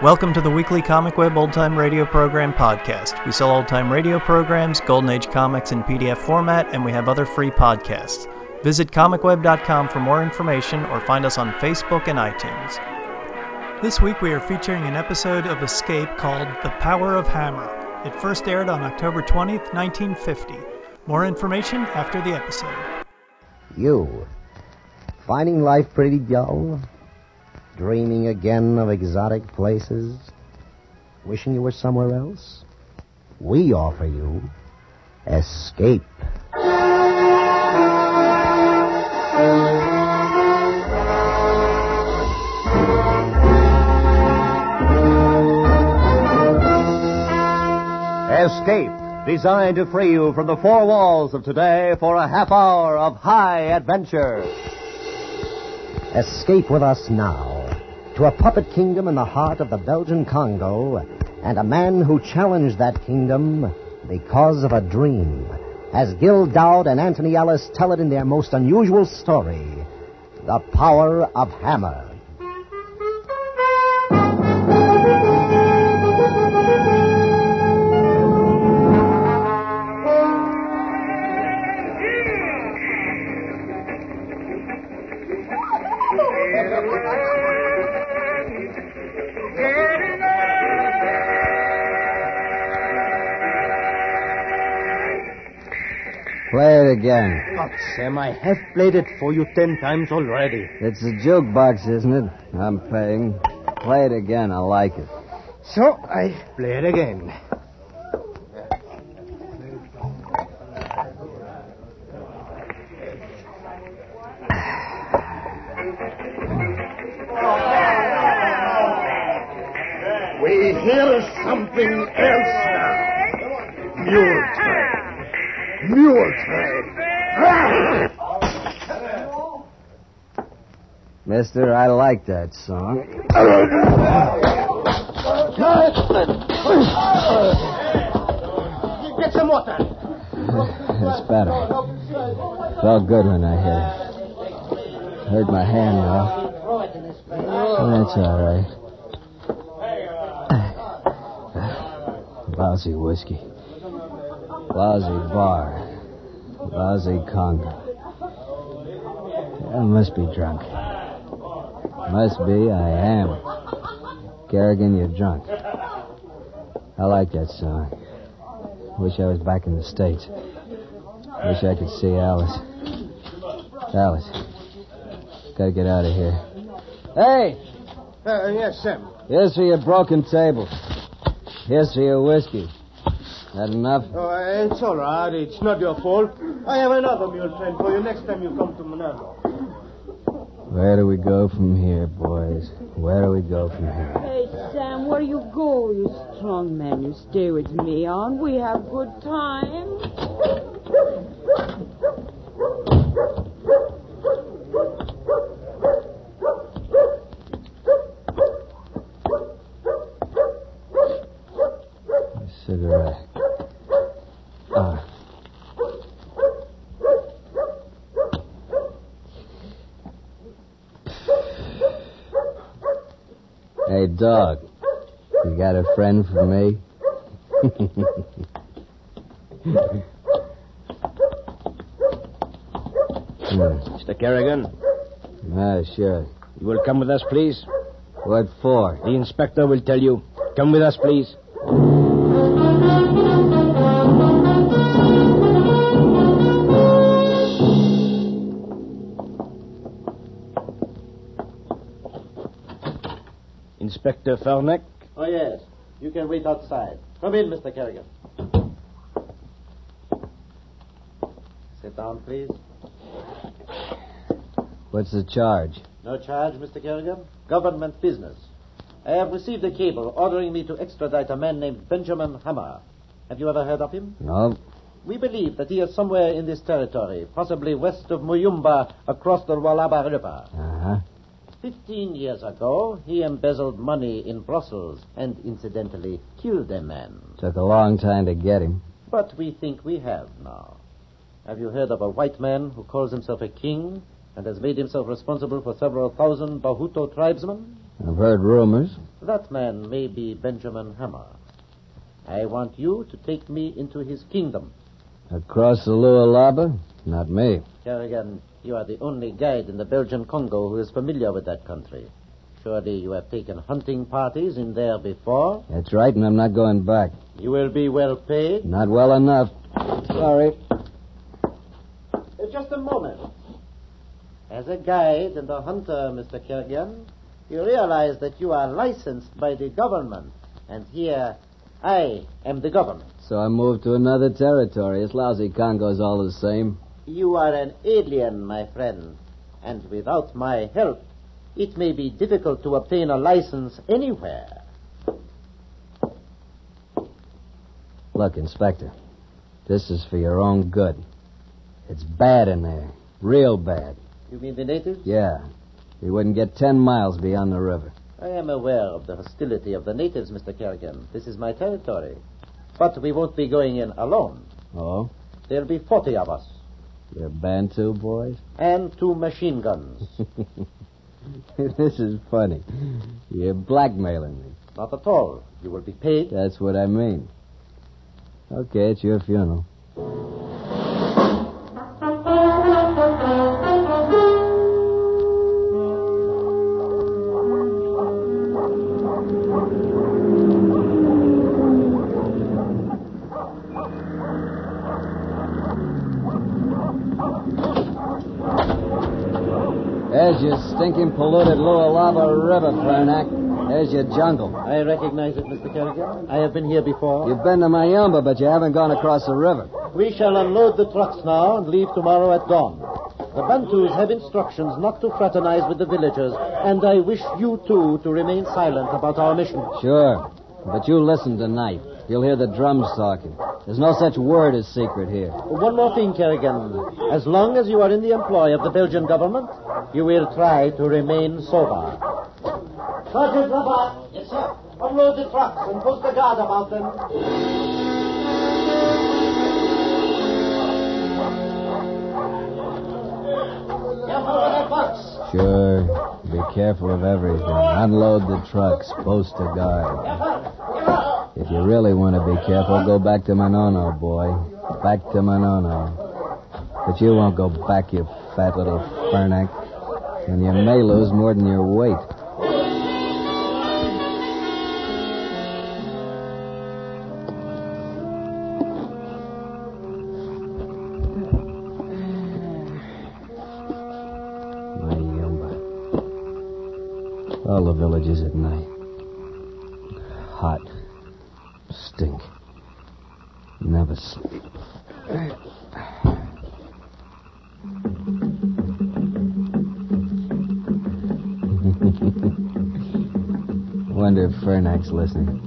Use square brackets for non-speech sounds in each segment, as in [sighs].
Welcome to the weekly Comic Web Old Time Radio Program podcast. We sell old time radio programs, Golden Age comics in PDF format, and we have other free podcasts. Visit comicweb.com for more information or find us on Facebook and iTunes. This week we are featuring an episode of Escape called The Power of Hammer. It first aired on October 20th, 1950. More information after the episode. You. Finding life pretty dull? Dreaming again of exotic places? Wishing you were somewhere else? We offer you escape. Escape, designed to free you from the four walls of today for a half hour of high adventure. Escape with us now to a puppet kingdom in the heart of the Belgian Congo and a man who challenged that kingdom because of a dream. As Gil Dowd and Anthony Ellis tell it in their most unusual story, The Power of Hammer. Again. But, Sam, I have played it for you ten times already. It's a jukebox, isn't it? I'm paying. Play it again. I like it. So, I play it again. We hear something else now. Mule train. Mule train. Mister, I like that song. Get some water. It's better. Felt good when I hit it. Hurt my hand, though. That's all right. Lousy whiskey. Lousy bar. Lousy Congo. I must be drunk. Must be, I am. Kerrigan, you're drunk. I like that song. Wish I was back in the States. Wish I could see Alice. Alice. Gotta get out of here. Hey! Uh, yes, Sam. Here's for your broken table. Here's for your whiskey. That enough? Oh, it's all right. It's not your fault. I have another mule train for you next time you come to Manono. Where do we go from here, boys? Where do we go from here? Hey, Sam, where do you go, you strong man? You stay with me, on. We have good time. [laughs] A cigarette. Ah. Hey, dog. You got a friend for me? [laughs] Mr. Kerrigan, Ah, sure. you will come with us, please. What for? The inspector will tell you. Come with us, please. Inspector Farnack. Oh, yes. You can wait outside. Come in, Mr. Kerrigan. Sit down, please. What's the charge? No charge, Mr. Kerrigan. Government business. I have received a cable ordering me to extradite a man named Benjamin Hammer. Have you ever heard of him? No. We believe that he is somewhere in this territory, possibly west of Muyumba, across the Lualaba River. Fifteen years ago, he embezzled money in Brussels and incidentally killed a man. Took a long time to get him. But we think we have now. Have you heard of a white man who calls himself a king and has made himself responsible for several thousand Bahutu tribesmen? I've heard rumors. That man may be Benjamin Hammer. I want you to take me into his kingdom. Across the Lualaba? Not me. Kerrigan, you are the only guide in the Belgian Congo who is familiar with that country. Surely you have taken hunting parties in there before. That's right, and I'm not going back. You will be well paid. Not well enough. Sorry. Uh, Just a moment. As a guide and a hunter, Mr. Kerrigan, you realize that you are licensed by the government. And here, I am the government. So I moved to another territory. This lousy Congo's all the same. You are an alien, my friend. And without my help, it may be difficult to obtain a license anywhere. Look, Inspector, this is for your own good. It's bad in there. Real bad. You mean the natives? Yeah. We wouldn't get ten miles beyond the river. I am aware of the hostility of the natives, Mr. Kerrigan. This is my territory. But we won't be going in alone. Oh? There'll be 40 of us. You're Bantu boys? And two machine guns. [laughs] this is funny. You're blackmailing me. Not at all. You will be paid. That's what I mean. Okay, it's your funeral. There's your stinking, polluted Lualaba River, Fernac. There's your jungle. I recognize it, Mr. Kerrigan. I have been here before. You've been to Mayumba, but you haven't gone across the river. We shall unload the trucks now and leave tomorrow at dawn. The Bantus have instructions not to fraternize with the villagers, and I wish you two to remain silent about our mission. Sure. But you listen tonight. You'll hear the drums talking. There's no such word as secret here. One more thing, Kerrigan. As long as you are in the employ of the Belgian government, you will try to remain sober. Sergeant Labat. Yes, sir. Unload the trucks and post a guard about them. Careful with that box. Sure. Be careful of everything. Unload the trucks. Post a guard. If you really want to be careful, go back to Manono, boy. Back to Manono. But you won't go back, you fat little fernac. And you may lose more than your weight. Mayumba. All the villages at night. Hot. Stink. Never. Wonder if Fernac's listening.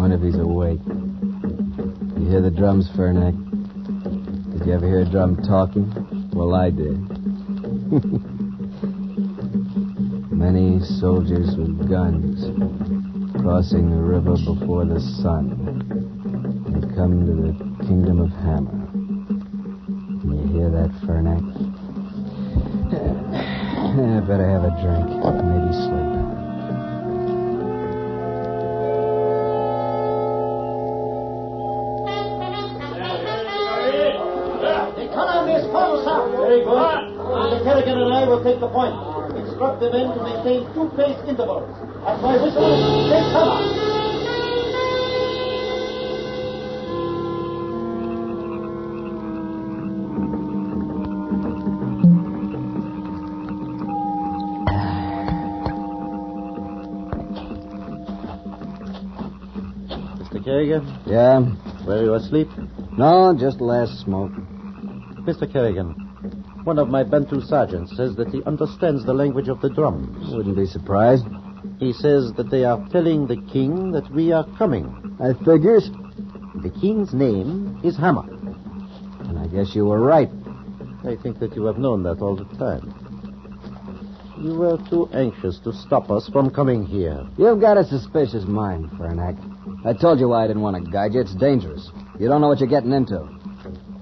Wonder if he's awake. You hear the drums, Fernac? Did you ever hear a drum talking? Well, I did. [laughs] Many soldiers with guns crossing the river before the sun. They come to the kingdom of Hammer. Can you hear that, Fernac? I [sighs] better have a drink. Maybe sleep. Column is full, sir. Very good. Mr. Kerrigan and I will take the point. Instruct the men to maintain two pace intervals. At my whistle, take cover. Kerrigan, Yeah? were you asleep? No, just last smoke. Mr. Kerrigan, one of my Bantu sergeants says that he understands the language of the drums. Wouldn't be surprised. He says that they are telling the king that we are coming. I figures. The king's name is Hammer. And I guess you were right. I think that you have known that all the time. You were too anxious to stop us from coming here. You've got a suspicious mind, Fernac. I told you why I didn't want to guide you. It's dangerous. You don't know what you're getting into.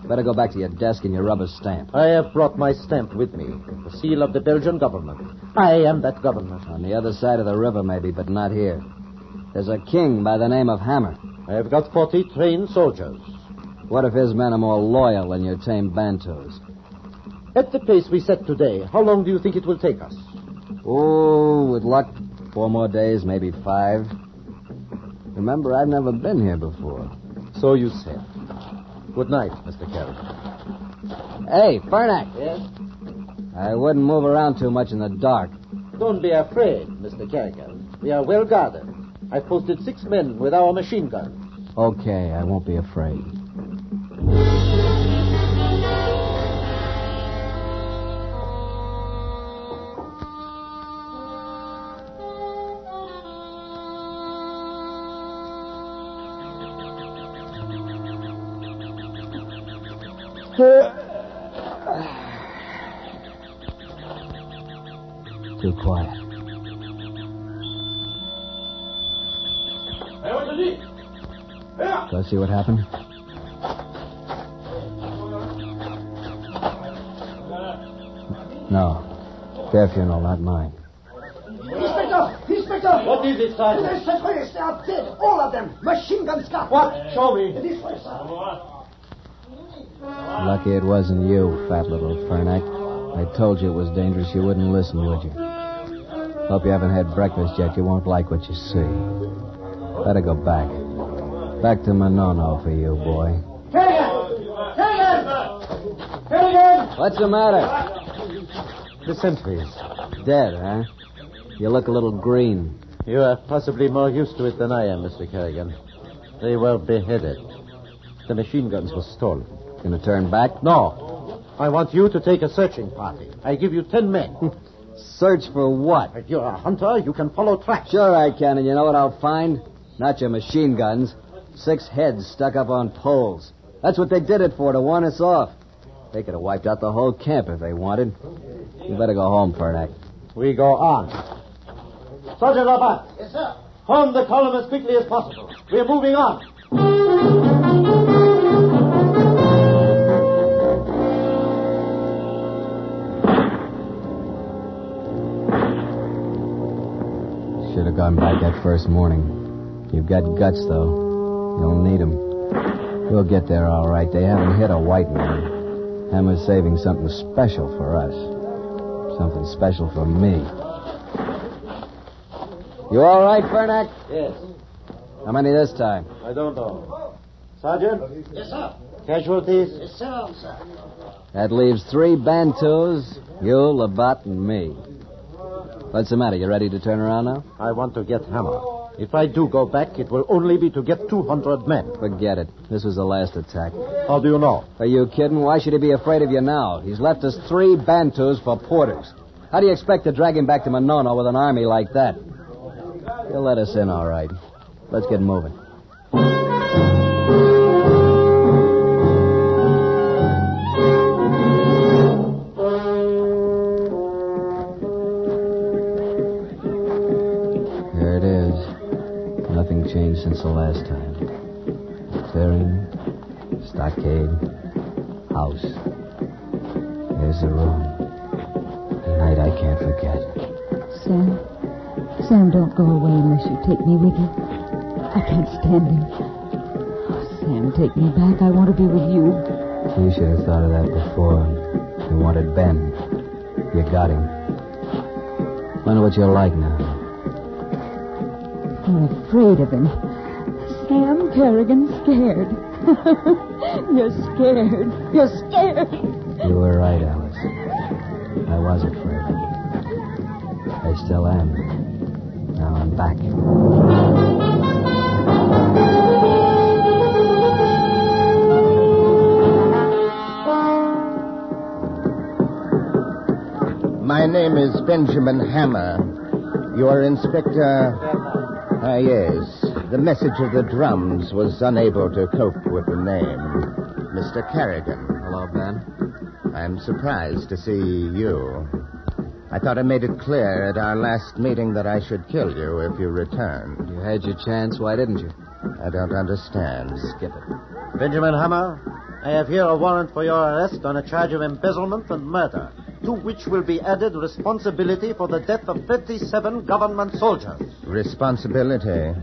Better go back to your desk and your rubber stamp. I have brought my stamp with me, the seal of the Belgian government. I am that government. On the other side of the river, maybe, but not here. There's a king by the name of Hammer. I have got 40 trained soldiers. What if his men are more loyal than your tame Bantus? At the pace we set today, how long do you think it will take us? Oh, with luck, four more days, maybe five. Remember, I've never been here before. So you said. Good night, Mr. Kerrigan. Hey, Fernac. Yes? I wouldn't move around too much in the dark. Don't be afraid, Mr. Kerrigan. We are well guarded. I've posted six men with our machine guns. Okay, I won't be afraid. Quiet. Go see what happened? No. Their funeral, not mine. Inspector! Inspector! What is it, Sergeant? These Sequoias, they are dead. All of them. Machine guns got. What? Show me. This way, sir. Lucky it wasn't you, fat little Fernac. I told you it was dangerous. You wouldn't listen, would you? Hope you haven't had breakfast yet. You won't like what you see. Better go back. Back to Manono for you, boy. Kerrigan! Kerrigan! Kerrigan! What's the matter? The sentries. Dead, huh? You look a little green. You are possibly more used to it than I am, Mr. Kerrigan. They were beheaded. The machine guns were stolen. Gonna turn back? No. I want you to take a searching party. I give you ten men. [laughs] Search for what? if you're a hunter, you can follow tracks. Sure I can, and you know what I'll find? Not your machine guns. Six heads stuck up on poles. That's what they did it for, to warn us off. They could have wiped out the whole camp if they wanted. You better go home, Fernac. We go on. Sergeant Labat. Yes, sir. Form the column as quickly as possible. We're moving on. Should have gone back that first morning. You've got guts, though. You'll need 'em. We'll get there all right. They haven't hit a white man. Hammer's saving something special for us. Something special for me. You all right, Fernac? Yes. How many this time? I don't know. Sergeant? Yes, sir. Casualties? Yes, sir, sir. That leaves three Bantus, you, Labat, and me. What's the matter? You ready to turn around now? I want to get Hammer. If I do go back, it will only be to get 200 men. Forget it. This was the last attack. How do you know? Are you kidding? Why should he be afraid of you now? He's left us three Bantus for porters. How do you expect to drag him back to Manono with an army like that? He'll let us in, all right. Let's get moving. What you're like now. I'm afraid of him. Sam Kerrigan's scared. [laughs] You're scared. You're scared. You were right, Alice. I was afraid. I still am. Now I'm back. Name is Benjamin Hammer. You are Inspector. Ah, yes. The message of the drums was unable to cope with the name. Mr. Kerrigan. Hello, Ben. I'm surprised to see you. I thought I made it clear at our last meeting that I should kill you if you returned. You had your chance. Why didn't you? I don't understand. Skip it. Benjamin Hammer, I have here a warrant for your arrest on a charge of embezzlement and murder, to which will be added responsibility for the death of 37 government soldiers. Responsibility.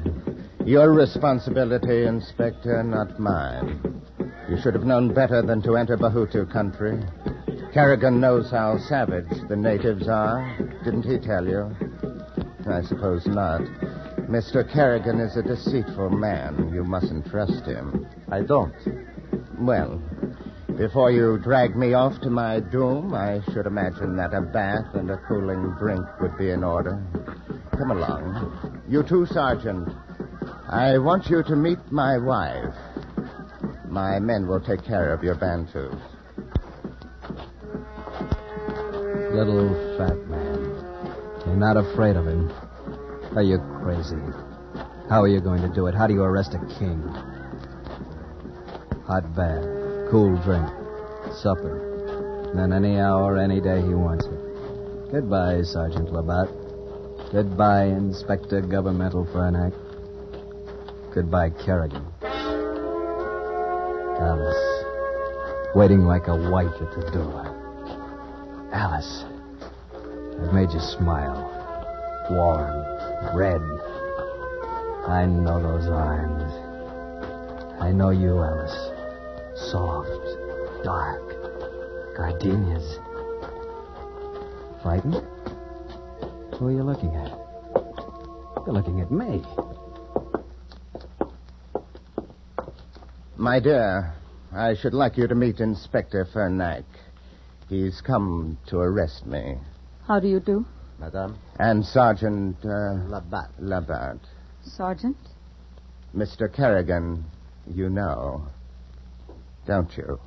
Your responsibility, Inspector, not mine. You should have known better than to enter Bahutu country. Kerrigan knows how savage the natives are. Didn't he tell you? I suppose not. Mr. Kerrigan is a deceitful man. You mustn't trust him. I don't. Well, before you drag me off to my doom, I should imagine that a bath and a cooling drink would be in order. Come along. You too, Sergeant. I want you to meet my wife. My men will take care of your bantus. Little fat man. You're not afraid of him. Are you crazy? How are you going to do it? How do you arrest a king? Hot bath, cool drink, supper. Then any hour, any day he wants it. Goodbye, Sergeant Labatt. Goodbye, Inspector Governmental Fernac. Goodbye, Kerrigan. Alice, waiting like a wife at the door. Alice, I've made you smile. Warm, red. I know those arms. I know you, Alice. Soft, dark, gardenias. Frightened? Who are you looking at? You're looking at me. My dear, I should like you to meet Inspector Fernac. He's come to arrest me. How do you do, Madame? And Sergeant uh, Labatt. Labatt. Sergeant? Mr. Kerrigan, you know. Don't you?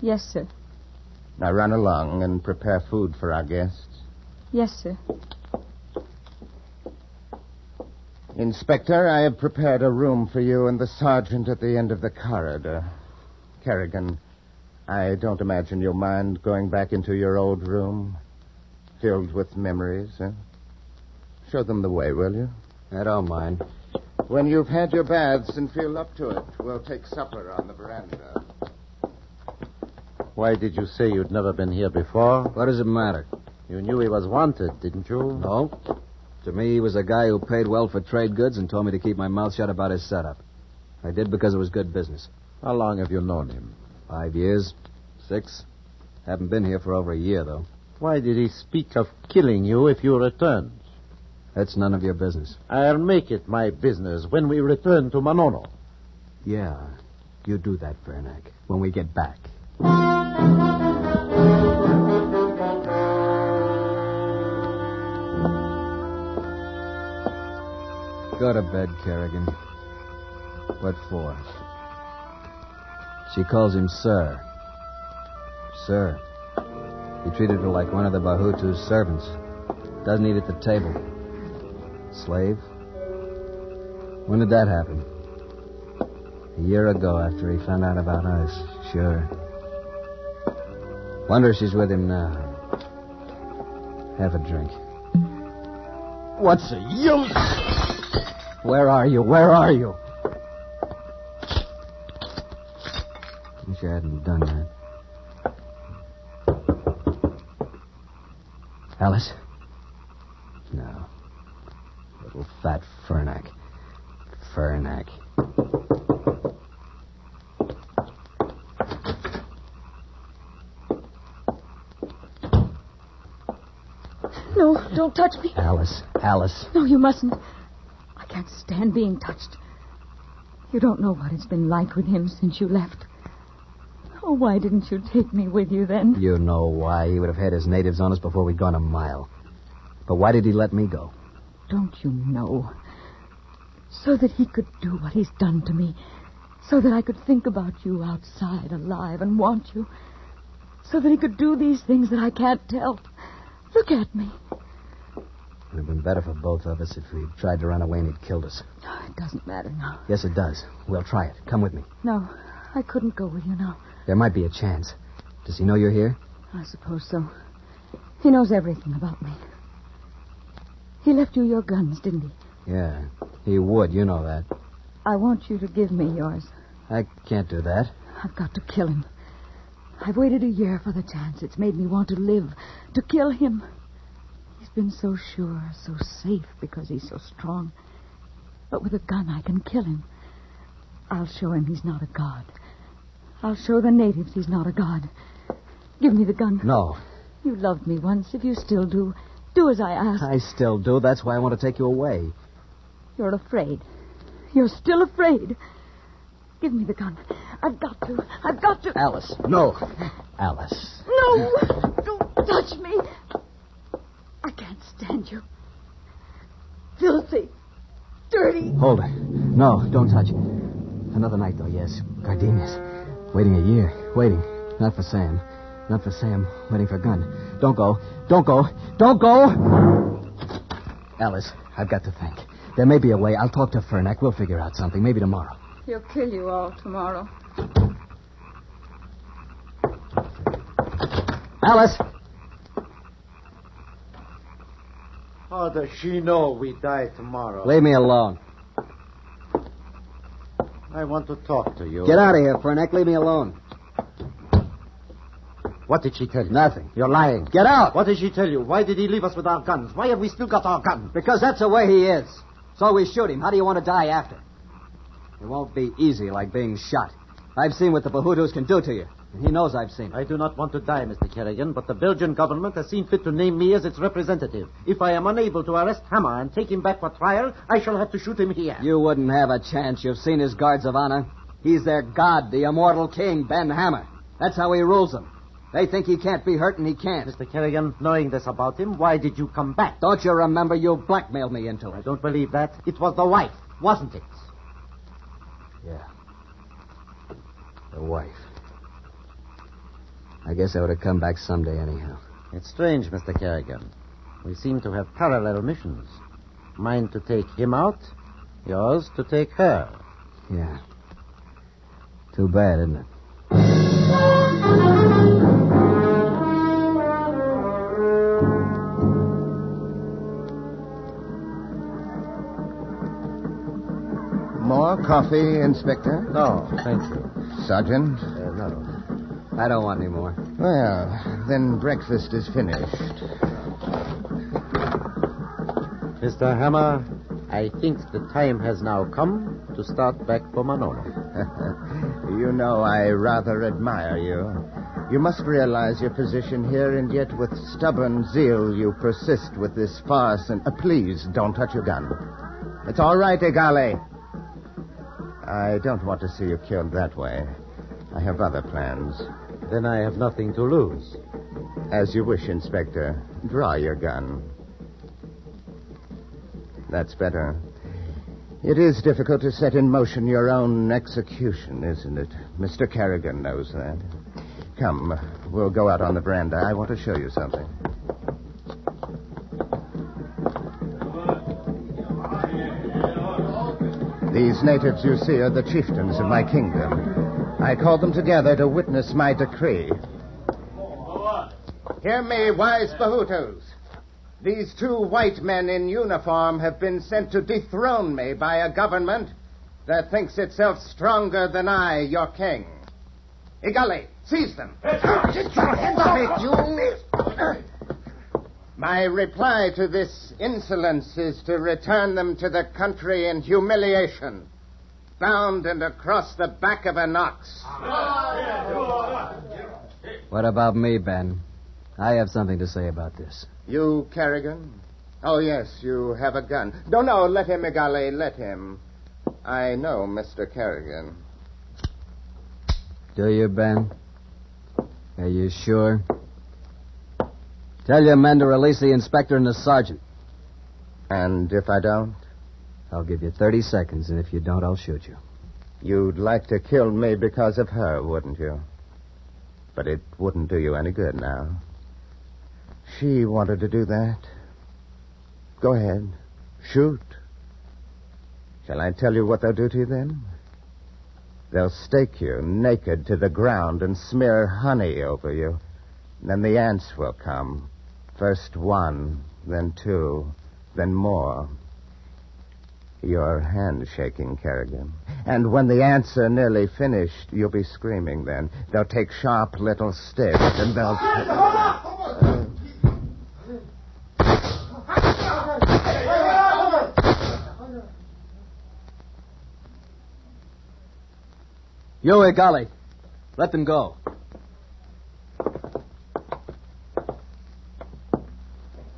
Yes, sir. Now run along and prepare food for our guests. Yes, sir. Inspector, I have prepared a room for you and the sergeant at the end of the corridor. Kerrigan, I don't imagine you'll mind going back into your old room, filled with memories. Huh? Show them the way, will you? I don't mind. When you've had your baths and feel up to it, we'll take supper on the veranda. Why did you say you'd never been here before? What does it matter? You knew he was wanted, didn't you? No. To me, he was a guy who paid well for trade goods and told me to keep my mouth shut about his setup. I did because it was good business. How long have you known him? Five years. Six. Haven't been here for over a year, though. Why did he speak of killing you if you returned? That's none of your business. I'll make it my business when we return to Manono. Yeah, you do that, Vernac, when we get back. Go to bed, Kerrigan. What for? She calls him Sir. Sir. He treated her like one of the Bahutu's servants. Doesn't eat at the table. Slave? When did that happen? A year ago after he found out about us. Sure. Wonder if she's with him now. Have a drink. What's the use? Where are you? Where are you? Wish I hadn't done that. Alice? No. Little fat Fernac. Fernac. No, don't touch me. Alice. Alice. No, you mustn't. I can't stand being touched. You don't know what it's been like with him since you left. Oh, why didn't you take me with you then? You know why. He would have had his natives on us before we'd gone a mile. But why did he let me go? Don't you know? So that he could do what he's done to me. So that I could think about you outside alive and want you. So that he could do these things that I can't tell. Look at me. It would have been better for both of us if we'd tried to run away and he'd killed us. Oh, it doesn't matter now. Yes, it does. We'll try it. Come with me. No, I couldn't go with you now. There might be a chance. Does he know you're here? I suppose so. He knows everything about me. He left you your guns, didn't he? Yeah, he would. You know that. I want you to give me yours. I can't do that. I've got to kill him. I've waited a year for the chance. It's made me want to live, to kill him. Been so sure, so safe because he's so strong. But with a gun, I can kill him. I'll show him he's not a god. I'll show the natives he's not a god. Give me the gun. No. You loved me once. If you still do, do as I ask. I still do. That's why I want to take you away. You're afraid. You're still afraid. Give me the gun. I've got to. I've got to. Alice. No. Alice. No! Don't touch me. I can't stand you. Filthy. Dirty. Hold her. No, don't touch. Another night, though, yes. Gardenias. Waiting a year. Waiting. Not for Sam. Not for Sam. Waiting for a gun. Don't go. Don't go. Don't go! Alice, I've got to think. There may be a way. I'll talk to Fernac. We'll figure out something. Maybe tomorrow. He'll kill you all tomorrow. Alice! How does she know we die tomorrow? Leave me alone. I want to talk to you. Get out of here, Fernac. Leave me alone. What did she tell you? Nothing. You're lying. Get out! What did she tell you? Why did he leave us with our guns? Why have we still got our guns? Because that's the way he is. So we shoot him. How do you want to die after? It won't be easy like being shot. I've seen what the Bahutus can do to you. He knows I've seen it. I do not want to die, Mr. Kerrigan, but the Belgian government has seen fit to name me as its representative. If I am unable to arrest Hammer and take him back for trial, I shall have to shoot him here. You wouldn't have a chance. You've seen his guards of honor. He's their god, the immortal king, Ben Hammer. That's how he rules them. They think he can't be hurt, and he can't. Mr. Kerrigan, knowing this about him, why did you come back? Don't you remember you blackmailed me into it? I don't believe that. It was the wife, wasn't it? Yeah. The wife. I guess I would have come back someday anyhow. It's strange, Mr. Kerrigan. We seem to have parallel missions. Mine to take him out, yours to take her. Yeah. Too bad, isn't it? More coffee, Inspector? No, thank you. Sergeant? Uh, no. I don't want any more. Well, then breakfast is finished. Mr. Hammer, I think the time has now come to start back for Manono. [laughs] you know, I rather admire you. You must realize your position here, and yet with stubborn zeal you persist with this farce. And uh, please don't touch your gun. It's all right, Egale. I don't want to see you killed that way. I have other plans. Then I have nothing to lose. As you wish, Inspector. Draw your gun. That's better. It is difficult to set in motion your own execution, isn't it? Mr. Kerrigan knows that. Come, we'll go out on the veranda. I want to show you something. These natives you see are the chieftains of my kingdom. I called them together to witness my decree. Hear me, wise Bahutus. These two white men in uniform have been sent to dethrone me by a government that thinks itself stronger than I, your king. Igali, seize them. Get your hands off it, you. My reply to this insolence is to return them to the country in humiliation, and across the back of an ox. What about me, Ben? I have something to say about this. You, Kerrigan? Oh, yes, you have a gun. No, no, let him, Igale, let him. I know Mr. Kerrigan. Do you, Ben? Are you sure? Tell your men to release the inspector and the sergeant. And if I don't? I'll give you 30 seconds, and if you don't, I'll shoot you. You'd like to kill me because of her, wouldn't you? But it wouldn't do you any good now. She wanted to do that. Go ahead. Shoot. Shall I tell you what they'll do to you then? They'll stake you naked to the ground and smear honey over you. Then the ants will come. First one, then two, then more. Your hand shaking, Kerrigan. And when the ants are nearly finished, you'll be screaming then. They'll take sharp little sticks and they'll. Uh, Yo, golly. Let them go.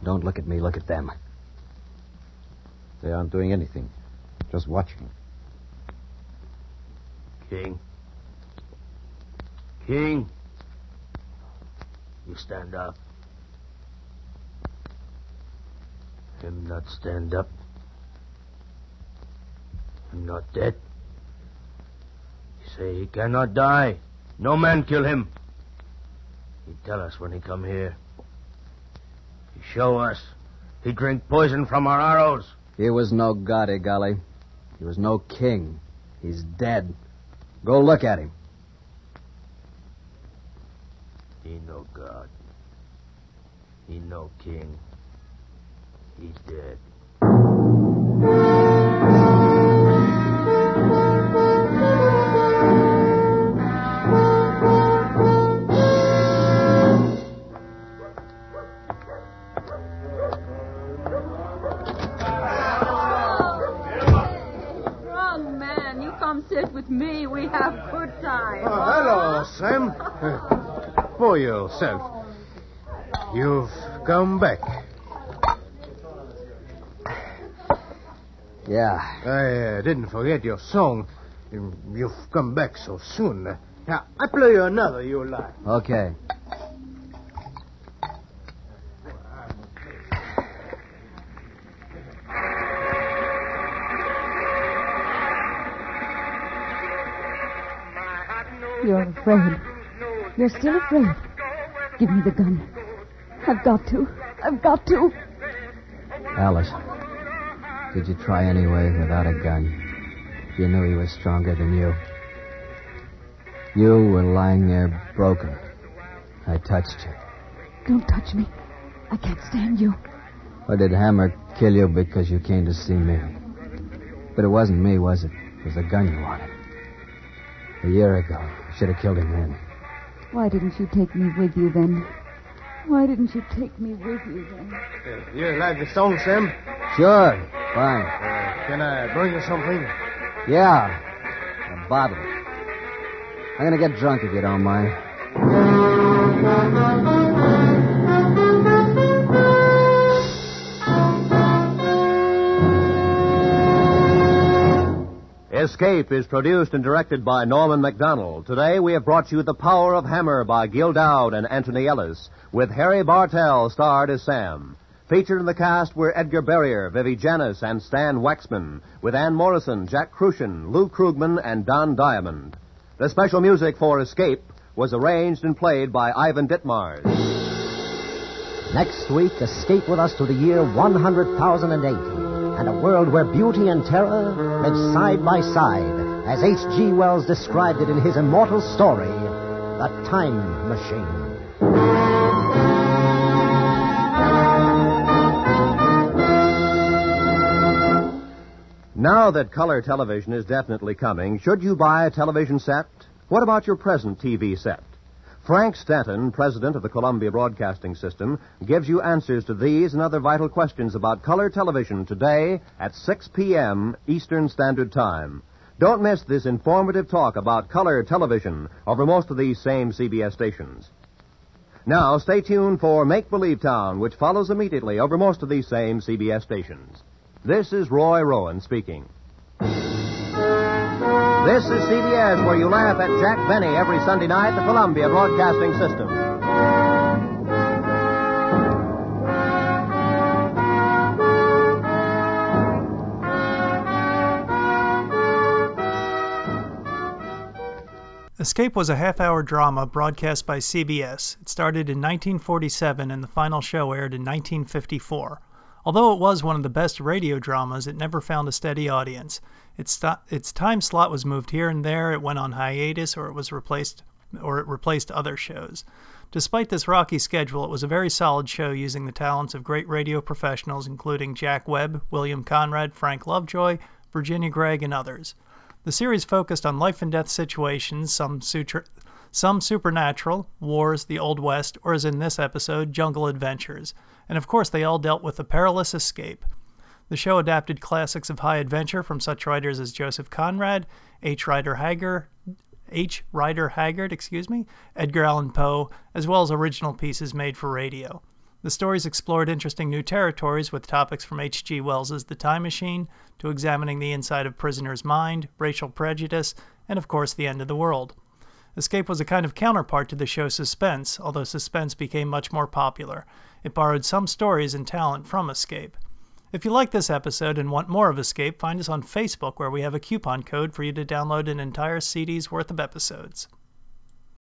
Don't look at me, look at them. They aren't doing anything, just watching. King. King. You stand up. Him not stand up. Him not dead. He say he cannot die. No man kill him. He tell us when he come here. He show us. He drink poison from our arrows. He was no god, eh, golly. He was no king. He's dead. Go look at him. He no god. He no king. He dead. Sam. [laughs] For yourself. You've come back. Yeah. I uh, didn't forget your song. You've come back so soon. Now, I play you another you like. Okay. You're afraid. You're still afraid. Give me the gun. I've got to. I've got to. Alice, did you try anyway without a gun? You knew he was stronger than you. You were lying there broken. I touched you. Don't touch me. I can't stand you. Or did Hammer kill you because you came to see me? But it wasn't me, was it? It was the gun you wanted. A year ago. Should have killed him then. Why didn't you take me with you then? Why didn't you take me with you then? Uh, you like the song, Sam? Sure. Fine. Uh, can I bring you something? Yeah. A bottle. I'm gonna get drunk if you don't mind. Escape is produced and directed by Norman Macdonnell. Today we have brought you The Power of Hammer by Gil Dowd and Anthony Ellis, with Harry Bartell starred as Sam. Featured in the cast were Edgar Barrier, Vivi Janis, and Stan Waxman, with Ann Morrison, Jack Kruschen, Lou Krugman, and Don Diamond. The special music for Escape was arranged and played by Ivan Ditmars. Next week, escape with us to the year 100,080 and a world where beauty and terror live side by side, as H.G. Wells described it in his immortal story, The Time Machine. Now that color television is definitely coming, should you buy a television set? What about your present TV set? Frank Stanton, president of the Columbia Broadcasting System, gives you answers to these and other vital questions about color television today at 6 p.m. Eastern Standard Time. Don't miss this informative talk about color television over most of these same CBS stations. Now, stay tuned for Make Believe Town, which follows immediately over most of these same CBS stations. This is Roy Rowan speaking. This is CBS, where you laugh at Jack Benny every Sunday night, the Columbia Broadcasting System. Escape was a half hour drama broadcast by CBS. It started in 1947 and the final show aired in 1954. Although it was one of the best radio dramas, it never found a steady audience. Its, its time slot was moved here and there, it went on hiatus, or it was replaced or it replaced other shows. Despite this rocky schedule, it was a very solid show using the talents of great radio professionals, including Jack Webb, William Conrad, Frank Lovejoy, Virginia Gregg, and others. The series focused on life and death situations, some, sutra- some supernatural, wars, the Old West, or as in this episode, jungle adventures. And of course, they all dealt with a perilous escape. The show adapted classics of high adventure from such writers as Joseph Conrad, H. Rider Haggard, H. Rider Haggard, excuse me, Edgar Allan Poe, as well as original pieces made for radio. The stories explored interesting new territories with topics from H.G. Wells's The Time Machine to examining the inside of prisoner's mind, racial prejudice, and of course the end of the world. Escape was a kind of counterpart to the show Suspense, although Suspense became much more popular. It borrowed some stories and talent from Escape. If you like this episode and want more of Escape, find us on Facebook where we have a coupon code for you to download an entire CD's worth of episodes.